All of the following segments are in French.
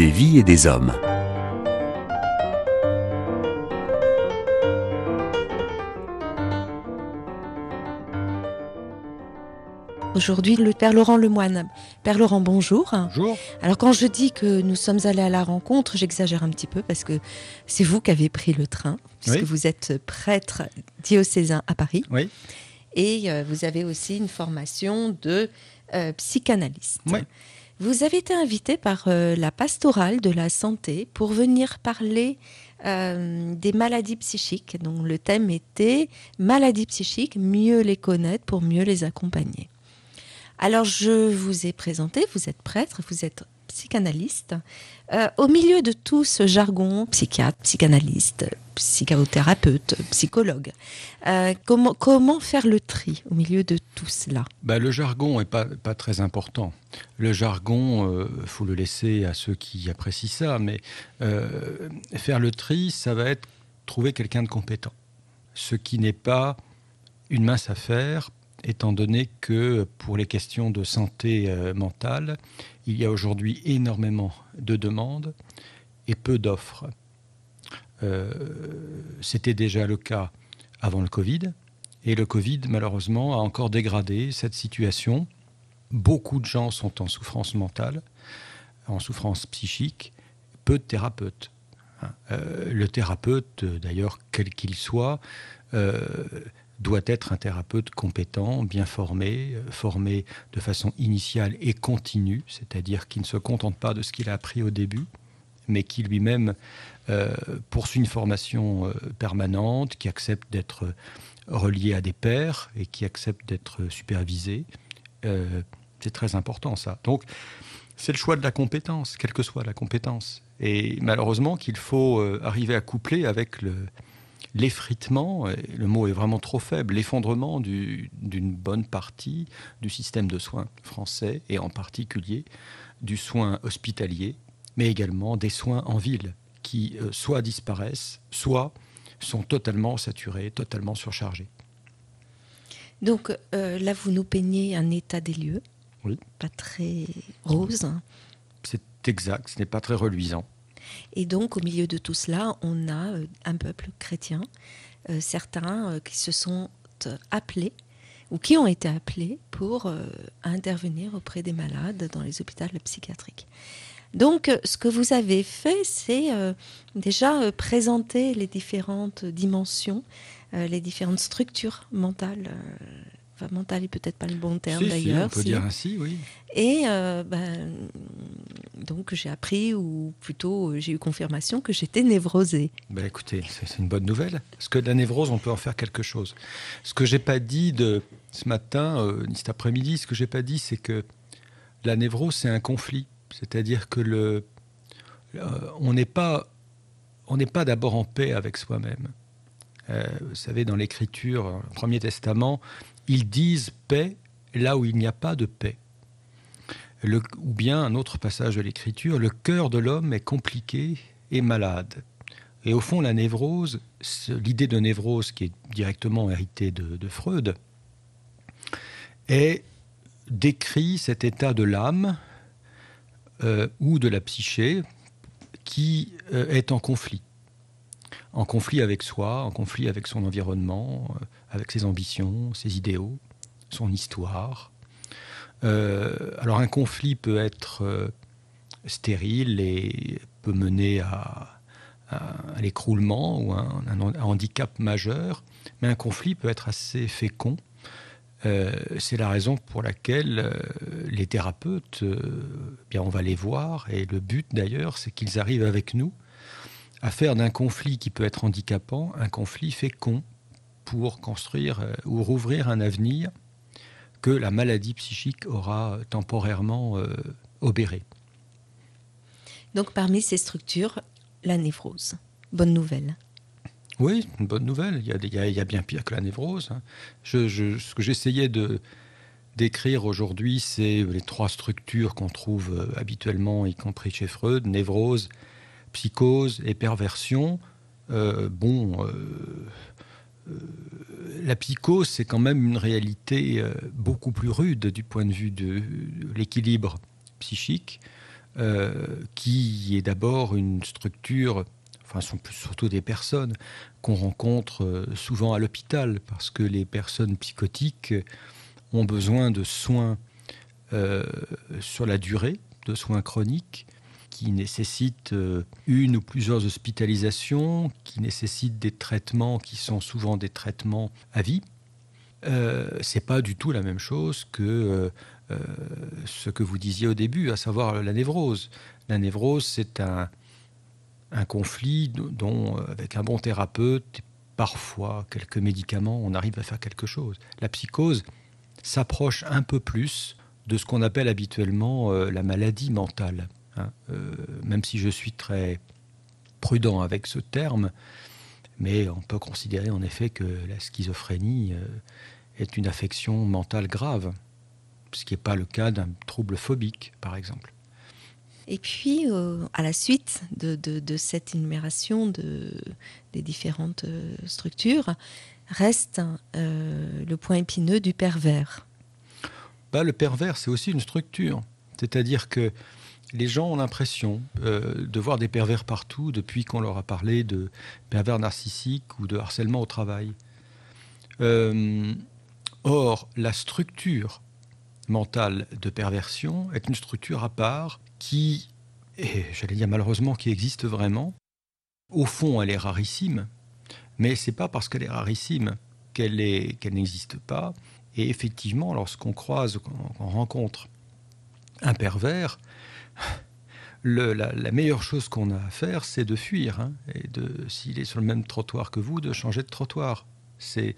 des vies et des hommes. Aujourd'hui, le Père Laurent Lemoine. Père Laurent, bonjour. Bonjour. Alors quand je dis que nous sommes allés à la rencontre, j'exagère un petit peu parce que c'est vous qui avez pris le train, puisque Oui. vous êtes prêtre diocésain à Paris. Oui. Et euh, vous avez aussi une formation de euh, psychanalyste. Oui. Vous avez été invité par euh, la pastorale de la santé pour venir parler euh, des maladies psychiques. Donc le thème était maladies psychiques, mieux les connaître pour mieux les accompagner. Alors je vous ai présenté, vous êtes prêtre, vous êtes psychanalyste. Euh, au milieu de tout ce jargon, psychiatre, psychanalyste, psychothérapeute, psychologue, euh, comment, faire le tri au milieu de tout cela? Bah, le jargon n'est pas, très important. Le jargon, il faut le laisser à ceux qui apprécient ça, mais euh, faire le tri, ça va être trouver quelqu'un de compétent. Ce qui n'est pas une mince affaire, étant donné que pour les questions de santé euh, mentale, il y a aujourd'hui énormément de demandes et peu d'offres. Euh, C'était déjà le cas avant le Covid. Et le Covid, malheureusement, a encore dégradé cette situation. Beaucoup de gens sont en souffrance mentale, en souffrance psychique, peu de thérapeutes. Hein. Euh, le thérapeute, d'ailleurs, quel qu'il soit, euh, doit être un thérapeute compétent, bien formé, formé de façon initiale et continue, c'est-à-dire qui ne se contente pas de ce qu'il a appris au début, mais qui lui-même euh, poursuit une formation euh, permanente, qui accepte d'être relié à des pairs et qui accepte d'être supervisé. Euh, c'est très important ça. Donc c'est le choix de la compétence, quelle que soit la compétence. Et malheureusement qu'il faut euh, arriver à coupler avec le, l'effritement, le mot est vraiment trop faible, l'effondrement du- d'une bonne partie du système de soins français et en particulier du soin hospitalier, mais également des soins en ville qui euh, soit disparaissent, soit sont totalement saturés, totalement surchargés. Donc euh, là, vous nous peignez un état des lieux, Oui. pas très rose. C'est exact, ce n'est pas très reluisant. Et donc, au milieu de tout cela, on a euh, un peuple chrétien, euh, certains qui se sont appelés ou qui ont été appelés pour intervenir auprès des malades dans les hôpitaux psychiatriques. Donc, euh, ce que vous avez fait, c'est euh, déjà euh, présenter les différentes dimensions, euh, les différentes structures mentales. Enfin, mentale est peut-être pas le bon terme Si, si, d'ailleurs. on peut si. dire ainsi, oui. Et ben, donc j'ai appris, ou plutôt j'ai eu confirmation que j'étais névrosée. Ben écoutez, c'est une bonne nouvelle. Parce que de la névrose, on peut en faire quelque chose? Ce que j'ai pas dit de ce matin, ni cet après-midi, ce que j'ai pas dit, c'est que la névrose, c'est un conflit. C'est-à-dire que on n'est pas, d'abord en paix avec soi-même. Euh, vous savez, dans l'Écriture, le Premier Testament, ils disent paix là où il n'y a pas de paix. Ou bien un autre passage de l'Écriture, le cœur de l'homme est compliqué et malade. Et au fond, la névrose, l'idée de névrose qui est directement héritée de, de Freud, est décrit cet état de l'âme euh, ou de la psyché qui euh, est en conflit. En conflit avec soi, en conflit avec son environnement, euh, avec ses ambitions, ses idéaux, son histoire. Alors un conflit peut être stérile et peut mener à, à- l'écroulement ou à un handicap majeur, mais un conflit peut être assez fécond. Euh, c'est la raison pour laquelle euh, les thérapeutes, euh, bien on va les voir, et le but d'ailleurs, c'est qu'ils arrivent avec nous à faire d'un conflit qui peut être handicapant un conflit fécond pour construire ou rouvrir un avenir que la maladie psychique aura temporairement obéré. Donc parmi ces structures, la névrose. Bonne nouvelle. Oui, une bonne nouvelle. Il y a, bien pire que la névrose. hein. Je- ce que j'essayais de d'écrire aujourd'hui, c'est les trois structures qu'on trouve euh, habituellement, y compris chez Freud névrose, psychose et perversion. Euh, bon, euh, la psychose, c'est quand même une réalité beaucoup plus rude du point de vue de l'équilibre psychique. qui est d'abord une structure enfin, sont plus surtout des personnes qu'on rencontre souvent à l'hôpital, parce que les personnes psychotiques ont besoin de soins sur la durée, de soins chroniques, qui nécessitent euh, une ou plusieurs hospitalisations, qui nécessitent des traitements qui sont souvent des traitements à vie. Euh, c'est pas du tout la même chose que euh, euh, ce que vous disiez au début, à savoir la névrose. La névrose, c'est un, un conflit dont, avec un bon thérapeute, parfois quelques médicaments, on arrive à faire quelque chose. La psychose s'approche un peu plus de ce qu'on appelle habituellement la maladie mentale. Hein, euh, même si je suis très prudent avec ce terme, mais on peut considérer en effet que la schizophrénie euh, est une affection mentale grave, ce qui n'est pas le cas d'un trouble phobique, par exemple. Et puis, euh, à la suite de, cette énumération de, des différentes structures, reste le point épineux du pervers. Bah, le pervers, c'est aussi une structure. C'est-à-dire que les gens ont l'impression euh, de voir des pervers partout depuis qu'on leur a parlé de pervers narcissiques ou de harcèlement au travail. Euh, or, la structure mentale de perversion est une structure à part qui, et j'allais dire malheureusement, qui existe vraiment. Au fond, elle est rarissime, mais c'est pas parce qu'elle est rarissime qu'elle n'existe pas. Et effectivement, lorsqu'on croise, qu'on rencontre un pervers, la, meilleure chose qu'on a à faire, c'est de fuir. Hein, et de, s'il est sur le même trottoir que vous, de changer de trottoir. C'est,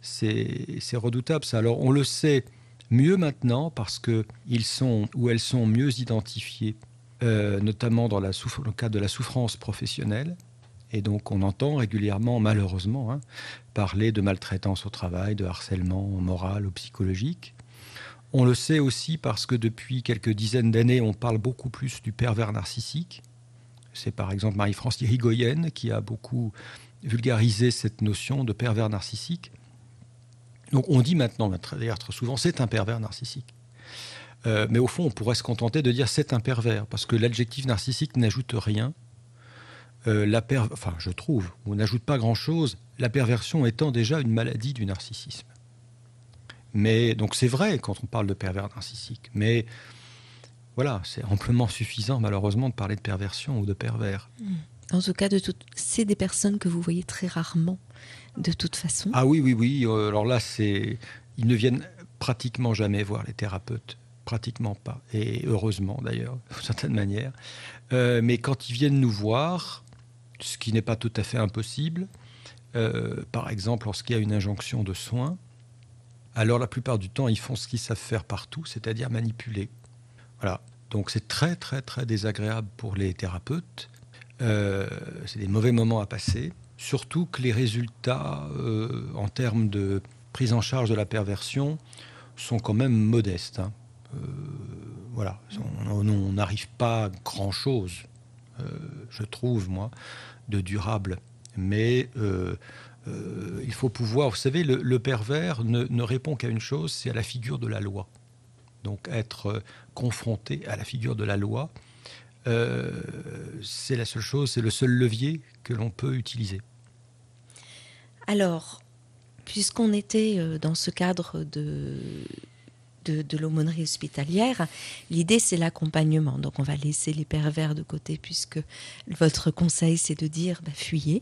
c'est, redoutable ça. Alors on le sait mieux maintenant parce qu'ils sont ou elles sont mieux identifiés, euh, notamment dans, le cadre de la souffrance professionnelle. Et donc on entend régulièrement, malheureusement, hein, parler de maltraitance au travail, de harcèlement moral ou psychologique. On le sait aussi parce que depuis quelques dizaines d'années, on parle beaucoup plus du pervers narcissique. C'est par exemple Marie-France Irigoyen qui a beaucoup vulgarisé cette notion de pervers narcissique. Donc on dit maintenant, d'ailleurs très souvent, c'est un pervers narcissique. Euh, mais au fond, on pourrait se contenter de dire c'est un pervers, parce que l'adjectif narcissique n'ajoute rien. Euh, la enfin, je trouve, on n'ajoute pas grand-chose, la perversion étant déjà une maladie du narcissisme. Mais donc c'est vrai quand on parle de pervers narcissique, mais voilà, c'est amplement suffisant malheureusement de parler de perversion ou de pervers. En tout cas, de tout, c'est des personnes que vous voyez très rarement, de toute façon. Ah oui, oui, oui. Euh, alors là, c'est, ils ne viennent pratiquement jamais voir les thérapeutes, pratiquement pas, et heureusement d'ailleurs, d'une certaine manière. Euh, mais quand ils viennent nous voir, ce qui n'est pas tout à fait impossible, euh, par exemple lorsqu'il y a une injonction de soins, alors la plupart du temps, ils font ce qu'ils savent faire partout, c'est-à-dire manipuler. Voilà. Donc c'est très très très désagréable pour les thérapeutes. C'est des mauvais moments à passer. Surtout que les résultats euh, en termes de prise en charge de la perversion sont quand même modestes. Hein. Euh, voilà, on n'arrive pas à grand-chose, je trouve, moi, de durable. Mais euh, il faut pouvoir, vous savez, le, pervers ne, répond qu'à une chose, c'est à la figure de la loi. Donc être euh, confronté à la figure de la loi, euh, c'est la seule chose, c'est le seul levier que l'on peut utiliser. Alors, puisqu'on était dans ce cadre de, de, l'aumônerie hospitalière, l'idée c'est l'accompagnement. Donc on va laisser les pervers de côté puisque votre conseil c'est de dire bah, fuyez.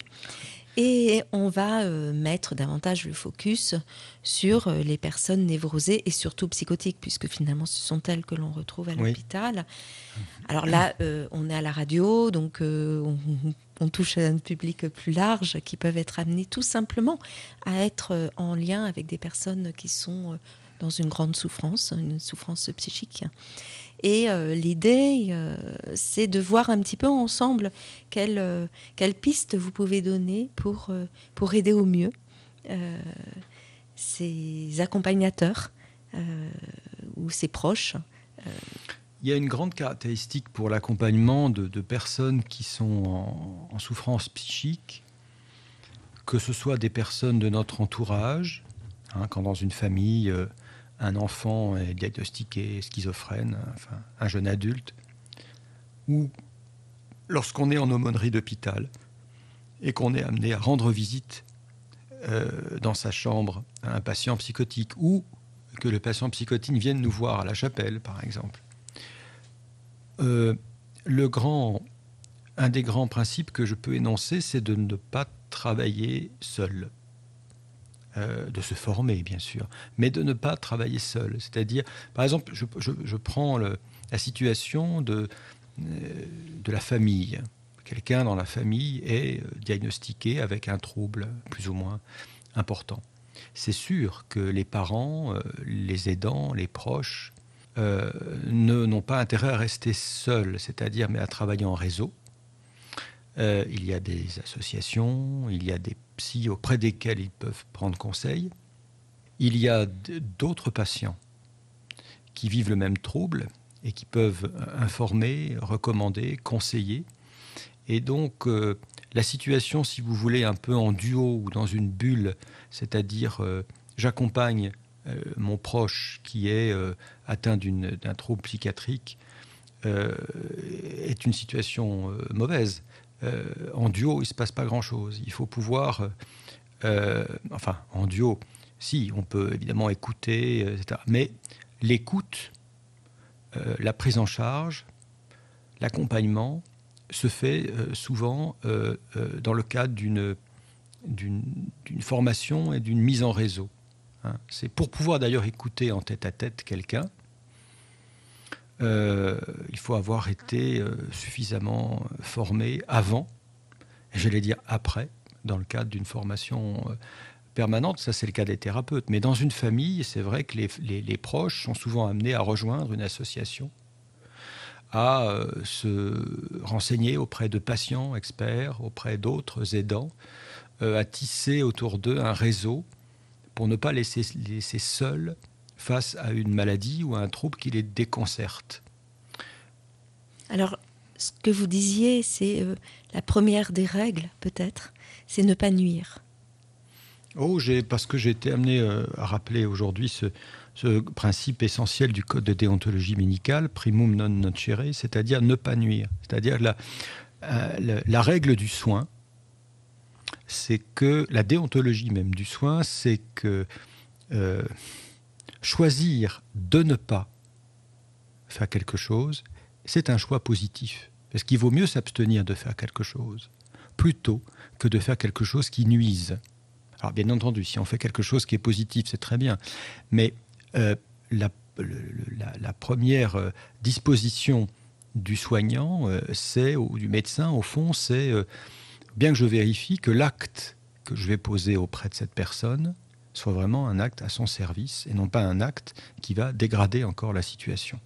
Et on va euh, mettre davantage le focus sur euh, les personnes névrosées et surtout psychotiques, puisque finalement ce sont elles que l'on retrouve à l'hôpital. Alors là, euh, on est à la radio, donc on, on, touche à un public plus large qui peuvent être amenés tout simplement à être en lien avec des personnes qui sont dans une grande souffrance, une souffrance psychique. Et euh, l'idée, euh, c'est de voir un petit peu ensemble quelles euh, quelle pistes vous pouvez donner pour, pour aider au mieux ces accompagnateurs ou ces proches. Il y a une grande caractéristique pour l'accompagnement de, personnes qui sont en, souffrance psychique, que ce soit des personnes de notre entourage, hein, quand dans une famille, un enfant est diagnostiqué schizophrène, enfin un jeune adulte, ou lorsqu'on est en aumônerie d'hôpital et qu'on est amené à rendre visite euh, dans sa chambre à un patient psychotique ou que le patient psychotique vienne nous voir à la chapelle, par exemple. Euh, le grand, un des grands principes que je peux énoncer, c'est de ne pas travailler seul. Euh, de se former, bien sûr, mais de ne pas travailler seul. C'est-à-dire, par exemple, je, prends la situation de, euh, de la famille. Quelqu'un dans la famille est diagnostiqué avec un trouble plus ou moins important. C'est sûr que les parents, les aidants, les proches, n'ont pas intérêt à rester seuls, c'est-à-dire mais à travailler en réseau, euh, il y a des associations, il y a des psys auprès desquels ils peuvent prendre conseil. Il y a d'autres patients qui vivent le même trouble et qui peuvent informer, recommander, conseiller. Et donc, euh, la situation, si vous voulez, un peu en duo ou dans une bulle, c'est-à-dire euh, j'accompagne mon proche qui est atteint d'un trouble psychiatrique, est une situation mauvaise. Euh, en duo, il ne se passe pas grand-chose. Il faut pouvoir, euh, euh, enfin, en duo, si, on peut évidemment écouter, etc. Mais l'écoute, la prise en charge, l'accompagnement se fait souvent dans le cadre d'une formation et d'une mise en réseau. Hein. C'est pour pouvoir d'ailleurs écouter en tête à tête quelqu'un, euh, il faut avoir été euh, suffisamment formé avant, et j'allais dire après, dans le cadre d'une formation euh, permanente. Ça, c'est le cas des thérapeutes. Mais dans une famille, c'est vrai que les, proches sont souvent amenés à rejoindre une association, à se renseigner auprès de patients experts, auprès d'autres aidants, à tisser autour d'eux un réseau pour ne pas laisser, laisser seuls face à une maladie ou à un trouble qui les déconcerte. Alors, ce que vous disiez, c'est euh, la première des règles, peut-être, c'est ne pas nuire. Oh, parce que j'ai été amené euh, à rappeler aujourd'hui ce, principe essentiel du code de déontologie médicale, primum non nocere, c'est-à-dire ne pas nuire. C'est-à-dire la, euh, la, règle du soin, c'est que la déontologie même du soin, c'est que choisir de ne pas faire quelque chose, c'est un choix positif. Parce qu'il vaut mieux s'abstenir de faire quelque chose, plutôt que de faire quelque chose qui nuise. Alors bien entendu, si on fait quelque chose qui est positif, c'est très bien. Mais euh, la, première euh, disposition du soignant, euh, c'est, ou du médecin, au fond, c'est bien que je vérifie que l'acte que je vais poser auprès de cette personne soit vraiment un acte à son service et non pas un acte qui va dégrader encore la situation.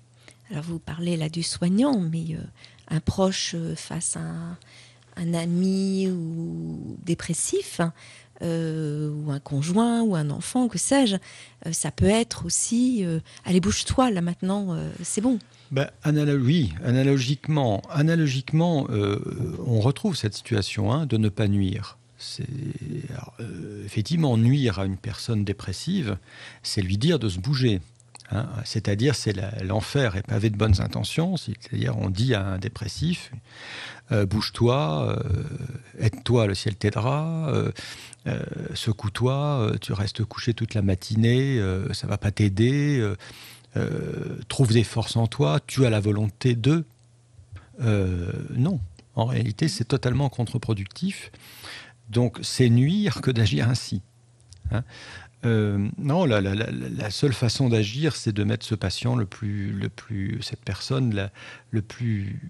Alors vous parlez là du soignant, mais euh, un proche euh, face à un, ami ou dépressif, euh, ou un conjoint, ou un enfant, que sais-je, ça peut être aussi allez bouge-toi là maintenant, c'est bon. Ben, oui, analogiquement, analogiquement on retrouve cette situation hein, de ne pas nuire. Euh, effectivement, nuire à une personne dépressive, c'est lui dire de se bouger. Hein. c'est-à-dire, c'est l'enfer est pavé de bonnes intentions. C'est-à-dire, on dit à un dépressif euh, bouge-toi, euh, aide-toi, le ciel t'aidera, secoue-toi, tu restes couché toute la matinée, ça va pas t'aider. trouve des forces en toi, tu as la volonté de. non, en réalité, c'est totalement contre-productif. Donc c'est nuire que d'agir ainsi. Hein. Euh, non, la, seule façon d'agir, c'est de mettre ce patient le plus, le plus, cette personne le plus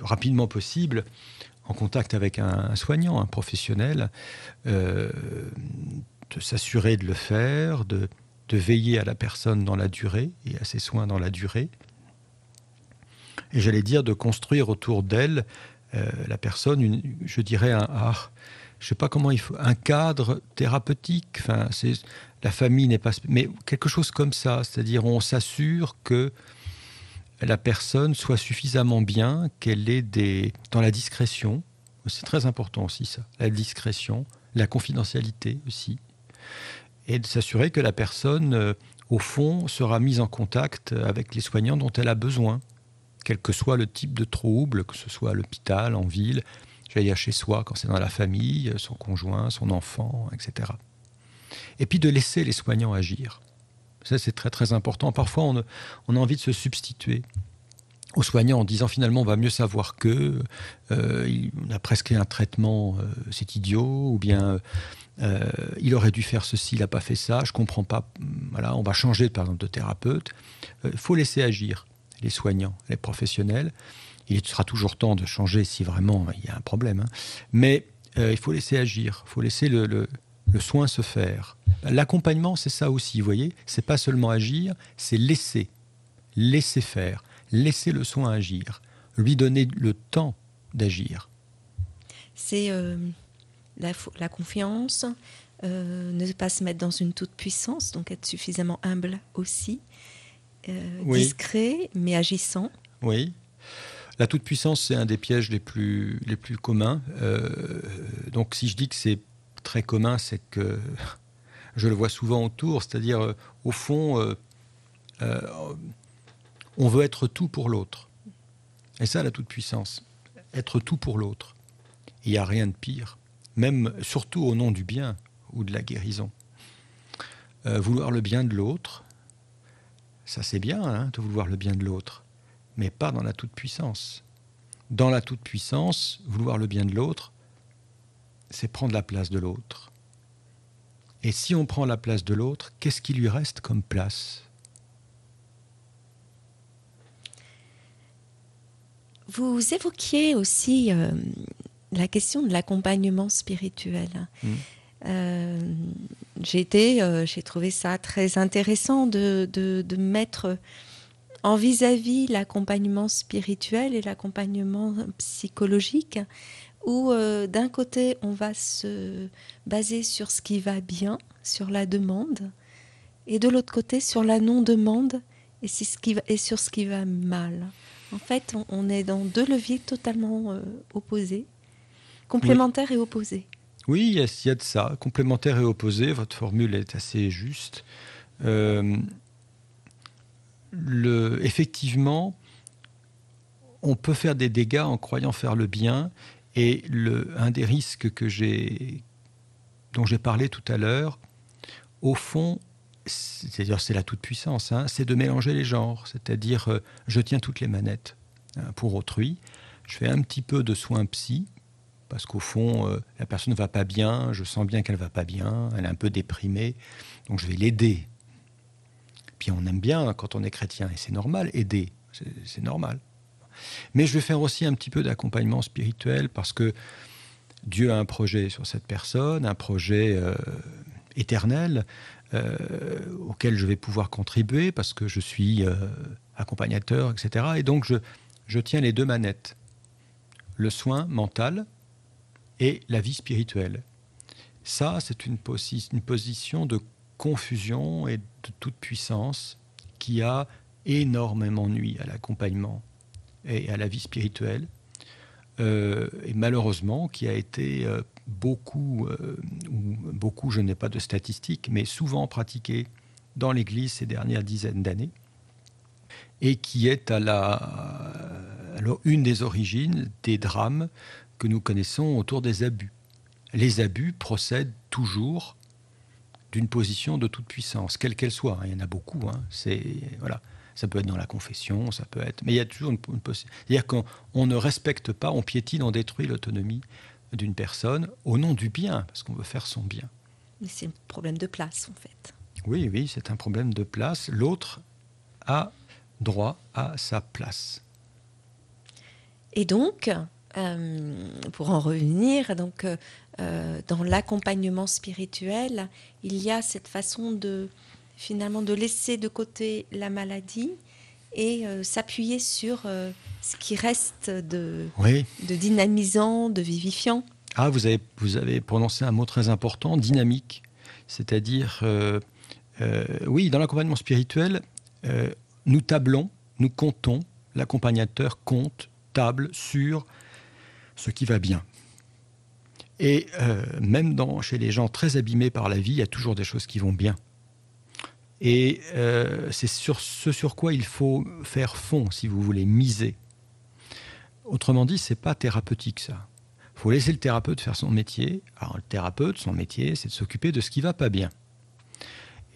rapidement possible en contact avec un, soignant, un professionnel, euh, de s'assurer de le faire, de, veiller à la personne dans la durée et à ses soins dans la durée. Et j'allais dire de construire autour d'elle, euh, la personne, je dirais un art je sais pas comment il faut, un cadre thérapeutique. Enfin, c'est la famille n'est pas, mais quelque chose comme ça. C'est-à-dire, on s'assure que la personne soit suffisamment bien, qu'elle est des dans la discrétion. C'est très important aussi ça, la discrétion, la confidentialité aussi, et de s'assurer que la personne, euh, au fond, sera mise en contact avec les soignants dont elle a besoin. quel que soit le type de trouble, que ce soit à l'hôpital, en ville, j'allais dire chez soi, quand c'est dans la famille, son conjoint, son enfant, etc. Et puis de laisser les soignants agir. Ça, c'est très très important. Parfois, on, on, a envie de se substituer aux soignants en disant finalement on va mieux savoir que euh, il a prescrit un traitement, euh, c'est idiot, ou bien euh, il aurait dû faire ceci, il n'a pas fait ça, je comprends pas. Voilà, on va changer par exemple de thérapeute. Il faut laisser agir les soignants, les professionnels. Il sera toujours temps de changer si vraiment il y a un problème. Hein. Mais il faut laisser agir, il faut laisser le, le, le soin se faire. L'accompagnement, c'est ça aussi, vous voyez. C'est pas seulement agir, c'est laisser, laisser faire, laisser le soin agir, lui donner le temps d'agir. C'est euh, la, confiance, euh, ne pas se mettre dans une toute puissance, donc être suffisamment humble aussi, euh, discret mais agissant. Oui. La toute puissance, c'est un des pièges les plus, communs. donc si je dis que c'est très commun, c'est que je le vois souvent autour, c'est-à-dire euh, au fond, euh, euh, on veut être tout pour l'autre. Et ça, la toute-puissance, être tout pour l'autre. Il n'y a rien de pire, même surtout au nom du bien ou de la guérison. vouloir le bien de l'autre, ça c'est bien hein, de vouloir le bien de l'autre, mais pas dans la toute-puissance. Dans la toute-puissance, vouloir le bien de l'autre, c'est prendre la place de l'autre. Et si on prend la place de l'autre, qu'est-ce qui lui reste comme place? Vous évoquiez aussi euh, la question de l'accompagnement spirituel. Mmh. Euh, j'ai euh, j'ai trouvé ça très intéressant de, de mettre en vis-à-vis l'accompagnement spirituel et l'accompagnement psychologique où euh, d'un côté on va se baser sur ce qui va bien, sur la demande, et de l'autre côté sur la non-demande et, sur ce qui va mal. En fait, on, est dans deux leviers totalement euh, opposés, complémentaires et opposés. Oui, il y, a, de ça, complémentaire et opposé. Votre formule est assez juste. Euh, effectivement, on peut faire des dégâts en croyant faire le bien. Et un des risques que j'ai, dont j'ai parlé tout à l'heure, au fond, c'est-à-dire c'est la toute-puissance, hein, c'est de mélanger les genres, c'est-à-dire euh, je tiens toutes les manettes hein, pour autrui, je fais un petit peu de soins psy, parce qu'au fond, euh, la personne ne va pas bien, je sens bien qu'elle ne va pas bien, elle est un peu déprimée, donc je vais l'aider. On aime bien quand on est chrétien, et c'est normal, aider, c'est normal. Mais je vais faire aussi un petit peu d'accompagnement spirituel parce que Dieu a un projet sur cette personne, un projet euh, éternel euh, auquel je vais pouvoir contribuer parce que je suis euh, accompagnateur, etc. Et donc je, je tiens les deux manettes, le soin mental et la vie spirituelle. Ça, c'est une, une position de confusion et de toute puissance qui a énormément nuit à l'accompagnement et à la vie spirituelle, euh, et malheureusement qui a été euh, beaucoup, euh, beaucoup, je n'ai pas de statistiques, mais souvent pratiqué dans l'Église ces dernières dizaines d'années, et qui est à la, alors une des origines des drames que nous connaissons autour des abus. Les abus procèdent toujours d'une position de toute puissance, quelle qu'elle soit. Il y en a beaucoup. Hein. C'est voilà. Ça peut être dans la confession, ça peut être. Mais il y a toujours une, possibilité. C'est-à-dire qu'on ne respecte pas, on piétine, on détruit l'autonomie d'une personne au nom du bien, parce qu'on veut faire son bien. Mais c'est un problème de place, en fait. Oui, oui, c'est un problème de place. L'autre a droit à sa place. Et donc, euh, pour en revenir, donc, euh, euh, dans l'accompagnement spirituel, il y a cette façon de finalement de laisser de côté la maladie et euh, s'appuyer sur ce qui reste de, de dynamisant, de vivifiant. Ah, vous avez, vous avez prononcé un mot très important, dynamique. C'est-à-dire, oui, dans l'accompagnement spirituel, nous tablons, nous comptons, l'accompagnateur compte, table sur ce qui va bien. Et même dans, chez les gens très abîmés par la vie, il y a toujours des choses qui vont bien. Et euh, c'est sur ce sur quoi il faut faire fond, si vous voulez, miser. Autrement dit, c'est pas thérapeutique ça. Il faut laisser le thérapeute faire son métier. Alors le thérapeute, son métier, c'est de s'occuper de ce qui va pas bien.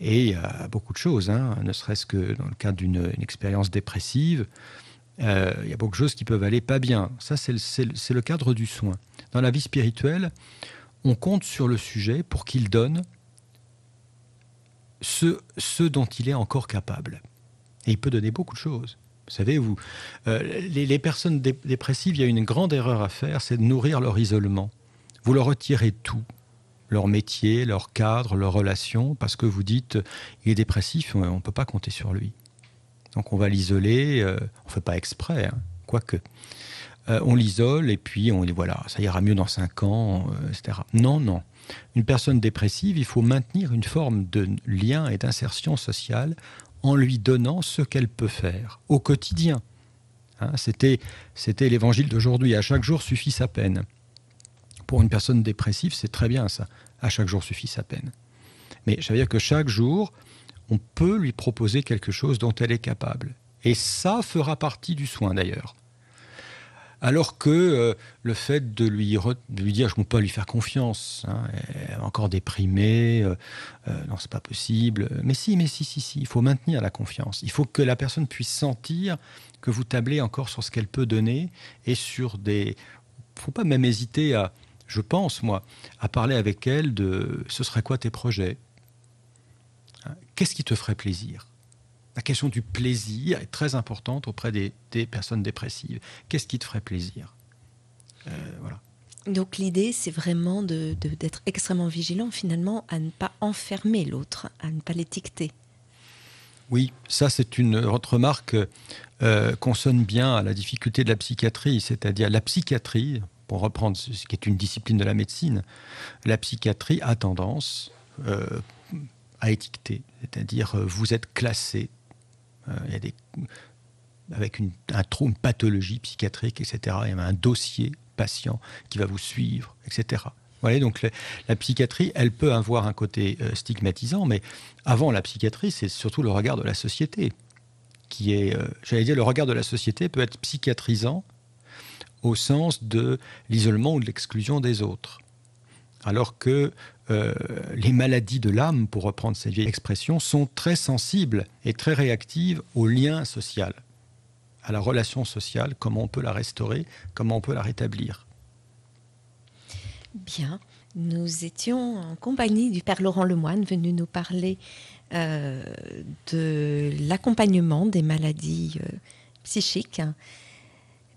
Et beaucoup de choses, hein, ne serait-ce que dans le cadre d'une expérience dépressive, euh, il y a beaucoup de choses qui peuvent aller pas bien. Ça, c'est le, cadre du soin. Dans la vie spirituelle, on compte sur le sujet pour qu'il donne ce, ce, dont il est encore capable. Et il peut donner beaucoup de choses. Vous savez, vous, euh, les, les, personnes dépressives, il y a une grande erreur à faire, c'est de nourrir leur isolement. Vous leur retirez tout leur métier, leur cadre, leurs relations, parce que vous dites il est dépressif, on ne peut pas compter sur lui. Donc on va l'isoler, euh, on ne fait pas exprès, hein, quoique. Euh, on l'isole et puis on dit voilà, ça ira mieux dans 5 ans, euh, etc. Non, non. Une personne dépressive, il faut maintenir une forme de lien et d'insertion sociale en lui donnant ce qu'elle peut faire au quotidien. Hein, c'était l'évangile d'aujourd'hui. À chaque jour suffit sa peine. Pour une personne dépressive, c'est très bien ça. À chaque jour suffit sa peine. Mais ça veut dire que chaque jour, on peut lui proposer quelque chose dont elle est capable. Et ça fera partie du soin d'ailleurs. Alors que euh, le fait de lui, dire qu'on peut lui faire confiance, hein, encore déprimée, euh, euh, non c'est pas possible, mais si, mais si, si, si, il faut maintenir la confiance. Il faut que la personne puisse sentir que vous tablez encore sur ce qu'elle peut donner et sur des... Il ne faut pas même hésiter à, je pense, moi, à parler avec elle de ce serait quoi tes projets? Qu'est-ce qui te ferait plaisir? La question du plaisir est très importante auprès des, personnes dépressives. Qu'est-ce qui te ferait plaisir? Euh, Voilà. Donc l'idée, c'est vraiment d'être extrêmement vigilant finalement à ne pas enfermer l'autre, à ne pas l'étiqueter. Oui, ça c'est une remarque euh, consonne bien à la difficulté de la psychiatrie, c'est-à-dire la psychiatrie, pour reprendre ce qui est une discipline de la médecine, la psychiatrie a tendance euh, à étiqueter, c'est-à-dire euh, vous êtes classé, euh, il y a des, avec un trou, une pathologie psychiatrique, etc. Il y a un dossier patient qui va vous suivre, etc. Vous voyez, donc la, psychiatrie, elle peut avoir un côté stigmatisant, mais avant la psychiatrie, c'est surtout le regard de la société qui est, j'allais dire, le regard de la société peut être psychiatrisant au sens de l'isolement ou de l'exclusion des autres. Alors que euh, les maladies de l'âme, pour reprendre cette vieille expression, sont très sensibles et très réactives au lien social, à la relation sociale, comment on peut la restaurer, comment on peut la rétablir. Bien, nous étions en compagnie du Père Laurent Lemoine, venu nous parler euh, de l'accompagnement des maladies euh, psychiques.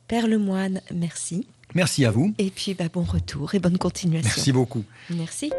Père Lemoine, merci. Merci à vous. Et puis bah, bon retour et bonne continuation. Merci beaucoup. Merci.